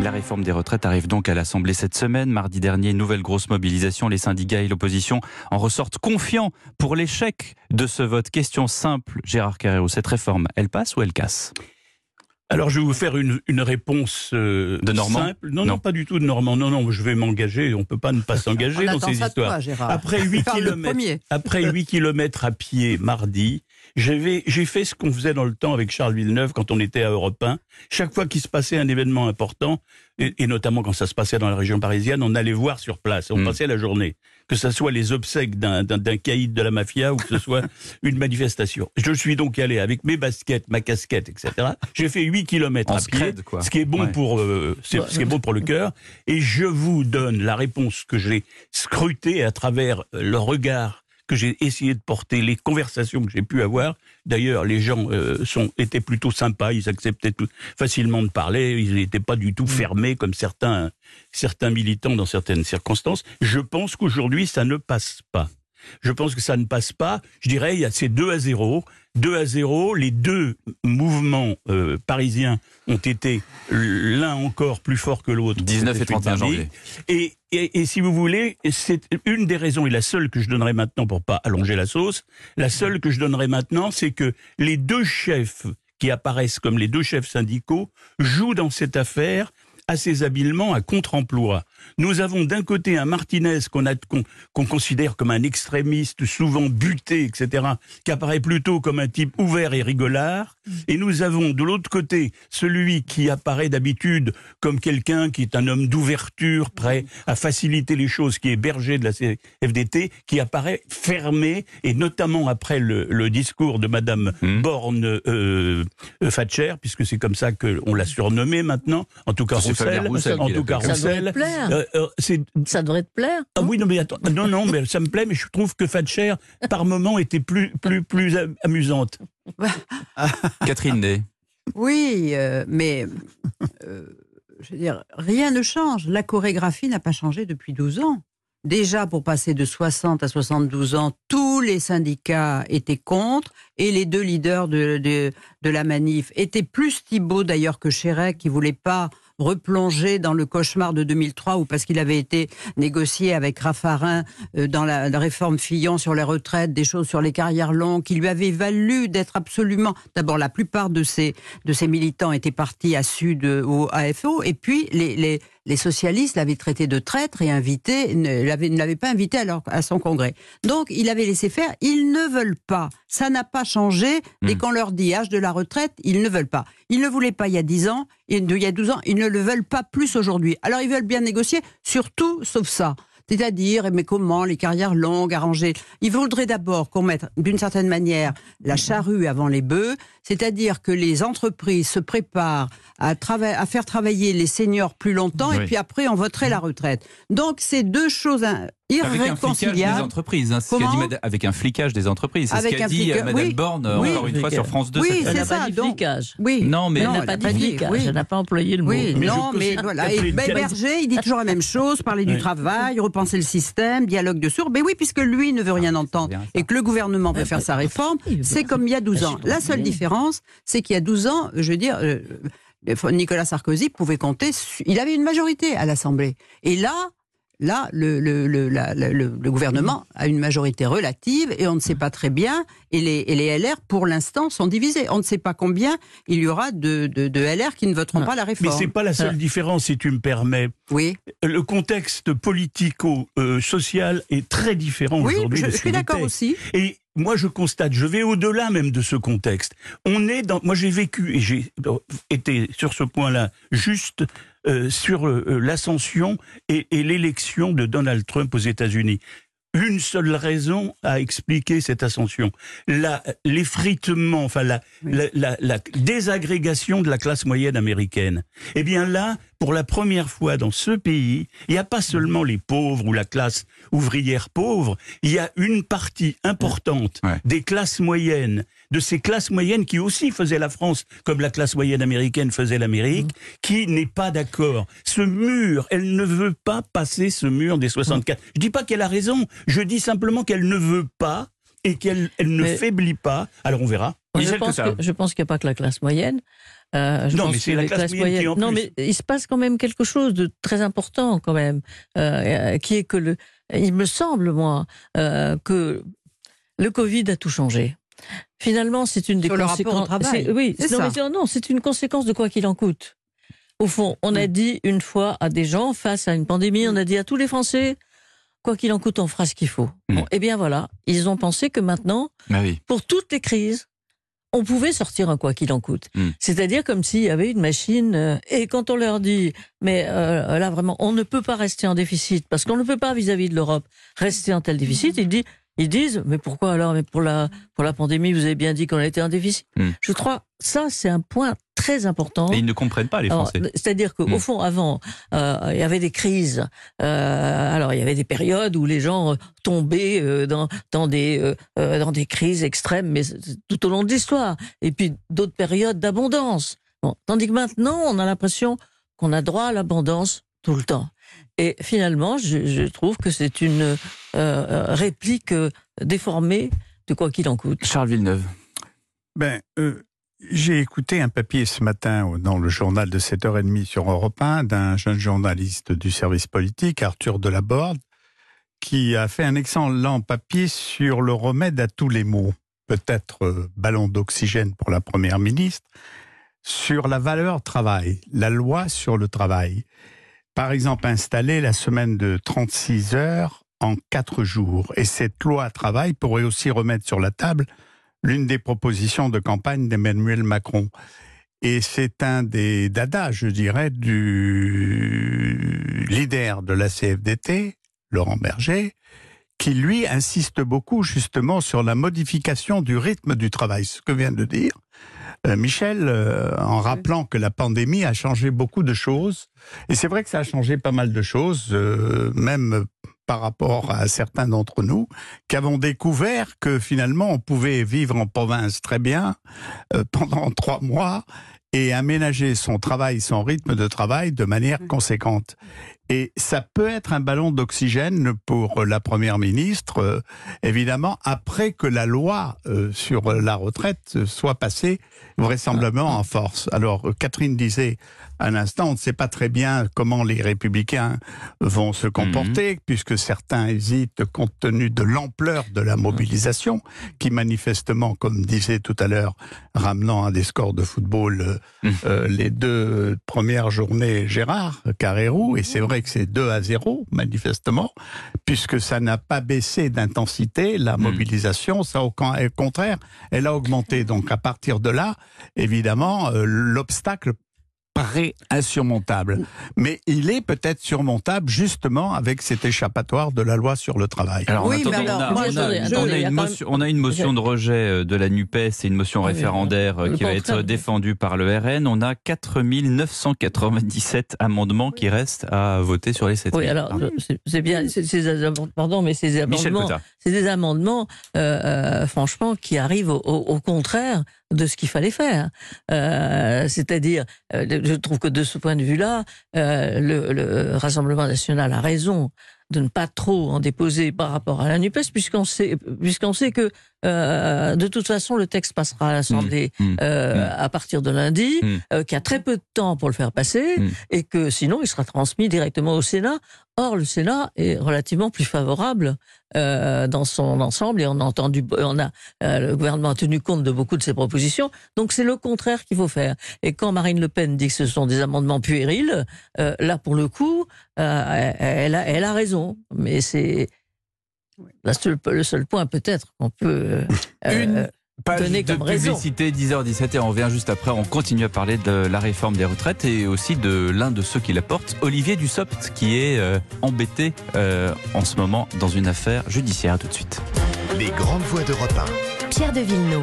La réforme des retraites arrive donc à l'Assemblée cette semaine. Mardi dernier, nouvelle grosse mobilisation. Les syndicats et l'opposition en ressortent confiants pour l'échec de ce vote. Question simple, Gérard Carrero, cette réforme, elle passe ou elle casse? Alors je vais vous faire une, réponse euh, de Normand. Simple. Non, non, pas du tout de Normand. Non, non, je vais m'engager. On peut pas ne pas s'engager dans ces histoires. après 8 km, après 8 km à pied mardi, j'ai fait ce qu'on faisait dans le temps avec Charles Villeneuve quand on était à Europe 1. Chaque fois qu'il se passait un événement important, et, notamment quand ça se passait dans la région parisienne, on allait voir sur place. On mm. passait la journée. Que ce soit les obsèques d'un caïd de la mafia ou que ce soit une manifestation. Je suis donc allé avec mes baskets, ma casquette, etc. J'ai fait 8 km à pied, ce qui est bon pour euh, ce qui est bon pour le cœur. Et je vous donne la réponse que j'ai scrutée à travers le regard que j'ai essayé de porter, les conversations que j'ai pu avoir. D'ailleurs, les gens euh, sont, étaient plutôt sympas, ils acceptaient tout, facilement de parler, ils n'étaient pas du tout mm. fermés comme certains, certains militants dans certaines circonstances. Je pense qu'aujourd'hui, ça ne passe pas. Je pense que ça ne passe pas. Je dirais, il y a ces 2 à 0. 2 à 0, les deux mouvements euh, parisiens ont été l'un encore plus fort que l'autre. 19 et 31 janvier. Et, et, et, si vous voulez, c'est une des raisons, et la seule que je donnerai maintenant pour pas allonger la sauce, la seule que je donnerai maintenant, c'est que les deux chefs qui apparaissent comme les deux chefs syndicaux jouent dans cette affaire assez habilement à contre-emploi. Nous avons d'un côté un Martinez qu'on considère comme un extrémiste, souvent buté, etc., qui apparaît plutôt comme un type ouvert et rigolard, mm. et nous avons de l'autre côté celui qui apparaît d'habitude comme quelqu'un qui est un homme d'ouverture, prêt à faciliter les choses, qui est berger de la FDT, qui apparaît fermé, et notamment après le, discours de Madame mm. Borne euh, euh, Thatcher, puisque c'est comme ça qu'on l'a surnommé maintenant, en tout cas en tout cas Ça devrait te plaire. Euh, euh, ça devrait te plaire. Ah oui, non, mais attends, non, non, mais ça me plaît, mais je trouve que Thatcher, par moment, était plus, plus, plus amusante. Catherine Day. Oui, euh, mais je veux dire, rien ne change. La chorégraphie n'a pas changé depuis 12 ans. Déjà, pour passer de 60 à 72 ans, tous les syndicats étaient contre et les deux leaders de, de, de la manif étaient plus Thibault d'ailleurs que Chérec, qui voulait pas replonger dans le cauchemar de 2003 ou parce qu'il avait été négocié avec Raffarin euh, dans la, réforme Fillon sur les retraites, des choses sur les carrières longues, qui lui avait valu d'être absolument. D'abord, la plupart de ces, de ces militants étaient partis à Sud au AFO, et puis les, les, les socialistes l'avaient traité de traître et invité, ne l'avaient pas invité à, à son congrès. Donc, il avait laissé faire. Ils ne veulent pas. Ça n'a pas changé. Dès hmm. qu'on leur dit âge de la retraite, ils ne veulent pas. Ils ne voulaient pas il y a 10 ans, il y a 12 ans, ils ne le veulent pas plus aujourd'hui. Alors, ils veulent bien négocier, surtout, sauf ça. C'est-à-dire, mais comment les carrières longues, arrangées? Ils voudraient d'abord qu'on mette, d'une certaine manière, la charrue avant les bœufs, c'est-à-dire que les entreprises se préparent à, à faire travailler les seniors plus longtemps et puis après on voterait la retraite. Donc c'est deux choses irréconciliables. Avec un flicage des entreprises, hein, dit, avec un flicage des entreprises. C'est ce qu'a dit euh, Madame Borne euh, encore une fois sur France 2. Oui, c'est ça. Donc, oui. Non, mais elle n'a pas dit flicage. Oui. Elle n'a pas employé le mot. Oui, non, mais voilà. Et Berger, il dit toujours la même chose, parler du travail, repenser le système, dialogue de sourds. Mais oui, puisque lui ne veut rien entendre et que le gouvernement veut faire sa réforme, c'est comme il y a 12 ans. La seule différence, c'est qu'il y a 12 ans, je veux dire, euh, Nicolas Sarkozy pouvait compter, il avait une majorité à l'Assemblée. Et là, Là, le, le, gouvernement a une majorité relative et on ne sait pas très bien. Et les, les LR, pour l'instant, sont divisés. On ne sait pas combien il y aura de, de, LR qui ne voteront ah. pas la réforme. Mais c'est pas la seule ah. différence, si tu me permets. Oui. Le contexte politico-social est très différent aujourd'hui. Oui, je, suis d'accord aussi. Et moi, je constate, je vais au-delà même de ce contexte. On est dans, moi, j'ai vécu et j'ai été sur ce point-là juste euh, sur euh, euh, l'ascension et, et l'élection de Donald Trump aux États-Unis une seule raison à expliquer cette ascension. L'effritement, enfin la, la, la, désagrégation de la classe moyenne américaine. Eh bien là, pour la première fois dans ce pays, il n'y a pas seulement les pauvres ou la classe ouvrière pauvre, il y a une partie importante des classes moyennes, de ces classes moyennes qui aussi faisaient la France comme la classe moyenne américaine faisait l'Amérique, mmh. qui n'est pas d'accord. Ce mur, elle ne veut pas passer ce mur des 64. Je dis pas qu'elle a raison, je dis simplement qu'elle ne veut pas et qu'elle ne faiblit pas. Alors on verra. Je pense, je pense qu'il n'y a pas que la classe moyenne. Euh, non, mais c'est la classe moyenne qui en Non, mais il se passe quand même quelque chose de très important quand même, euh, qui est que le, il me semble moi euh, que le Covid a tout changé. Finalement, c'est une des conséquences. Oui, non, non, c'est une conséquence de quoi qu'il en coûte. Au fond, on a dit une fois à des gens face à une pandémie, on a dit à tous les Français, quoi qu'il en coûte, on fera ce qu'il faut. Mm. Bon, eh bien voilà, ils ont pensé que maintenant, bah pour toutes les crises, on pouvait sortir un quoi qu'il en coûte. Mm. C'est-à-dire comme s'il y avait une machine. Euh, et quand on leur dit, mais euh, là vraiment, on ne peut pas rester en déficit parce qu'on ne peut pas vis-à-vis de l'Europe rester en tel déficit, ils disent, ils disent, mais pourquoi alors Mais pour la pour la pandémie, vous avez bien dit qu'on était en déficit. Hmm. Je crois ça, c'est un point très important. Et ils ne comprennent pas les Français. C'est-à-dire qu'au hmm. fond, avant, euh, il y avait des crises. Euh, alors, il y avait des périodes où les gens tombaient euh, dans dans des euh, euh, dans des crises extrêmes, mais tout au long de l'histoire. Et puis d'autres périodes d'abondance. Bon, tandis que maintenant, on a l'impression qu'on a droit à l'abondance tout le temps. Et finalement, je, trouve que c'est une euh, euh, réplique euh, déformée de quoi qu'il en coûte. Charles Villeneuve. Ben, j'ai écouté un papier ce matin dans le journal de 7h30 sur Europe 1 d'un jeune journaliste du service politique, Arthur Delaborde, qui a fait un excellent papier sur le remède à tous les maux, peut-être ballon d'oxygène pour la première ministre, sur la valeur travail, la loi sur le travail par exemple, installer la semaine de 36 heures en 4 jours. Et cette loi travail pourrait aussi remettre sur la table l'une des propositions de campagne d'Emmanuel Macron. Et c'est un des dadas, je dirais, du leader de la CFDT, Laurent Berger, qui lui insiste beaucoup justement sur la modification du rythme du travail, ce que vient de dire Michel, euh, en rappelant que la pandémie a changé beaucoup de choses. Et c'est vrai que ça a changé pas mal de choses, euh, même par rapport à certains d'entre nous, qui avons découvert que finalement on pouvait vivre en province très bien pendant trois mois et aménager son travail, son rythme de travail de manière conséquente. Et ça peut être un ballon d'oxygène pour la Première ministre, euh, évidemment, après que la loi euh, sur la retraite soit passée vraisemblablement en force. Alors, euh, Catherine disait un instant, on ne sait pas très bien comment les républicains vont se comporter, mhm. puisque certains hésitent compte tenu de l'ampleur de la mobilisation, qui manifestement, comme disait tout à l'heure, ramenant à des scores de football mhm. les deux premières journées Gérard Carrérou, et c'est vrai que c'est 2 à 0, manifestement, puisque ça n'a pas baissé d'intensité, la hmm. mobilisation, ça au contraire, elle a augmenté. Donc à partir de là, évidemment, euh, l'obstacle paraît insurmontable. Mais il est peut-être surmontable justement avec cet échappatoire de la loi sur le travail. Alors, oui, on, a, une motion, de rejet euh, de la NUPES et une motion référendaire euh, qui va être défendue par le RN. On a 4997 amendements qui restent à voter sur les 7 Oui, alors c'est bien, pardon, mais ces amendements, c'est des amendements, euh, franchement, qui arrivent au contraire de ce qu'il fallait faire. Euh, c'est-à-dire, euh, je trouve que de ce point de vue-là, euh, le, Rassemblement national a raison de ne pas trop en déposer par rapport à la NUPES, puisqu'on sait, puisqu'on sait que de toute façon le texte passera à l'Assemblée mmh, mmh, mmh. à partir de lundi, qu'il y a très peu de temps pour le faire passer, et que sinon il sera transmis directement au Sénat. Or, le Sénat est relativement plus favorable euh, dans son ensemble et on a entendu, on a euh, le gouvernement a tenu compte de beaucoup de ses propositions. Donc c'est le contraire qu'il faut faire. Et quand Marine Le Pen dit que ce sont des amendements puérils, euh, là pour le coup, elle a, elle a raison. Mais c'est le seul point peut-être qu'on peut. Une pas de publicité, 10h17 et on revient juste après. On continue à parler de la réforme des retraites et aussi de l'un de ceux qui la portent, Olivier Dussopt, qui est euh, embêté euh, en ce moment dans une affaire judiciaire. tout de suite. Les grandes voix d'Europe 1. Pierre de Villeneuve.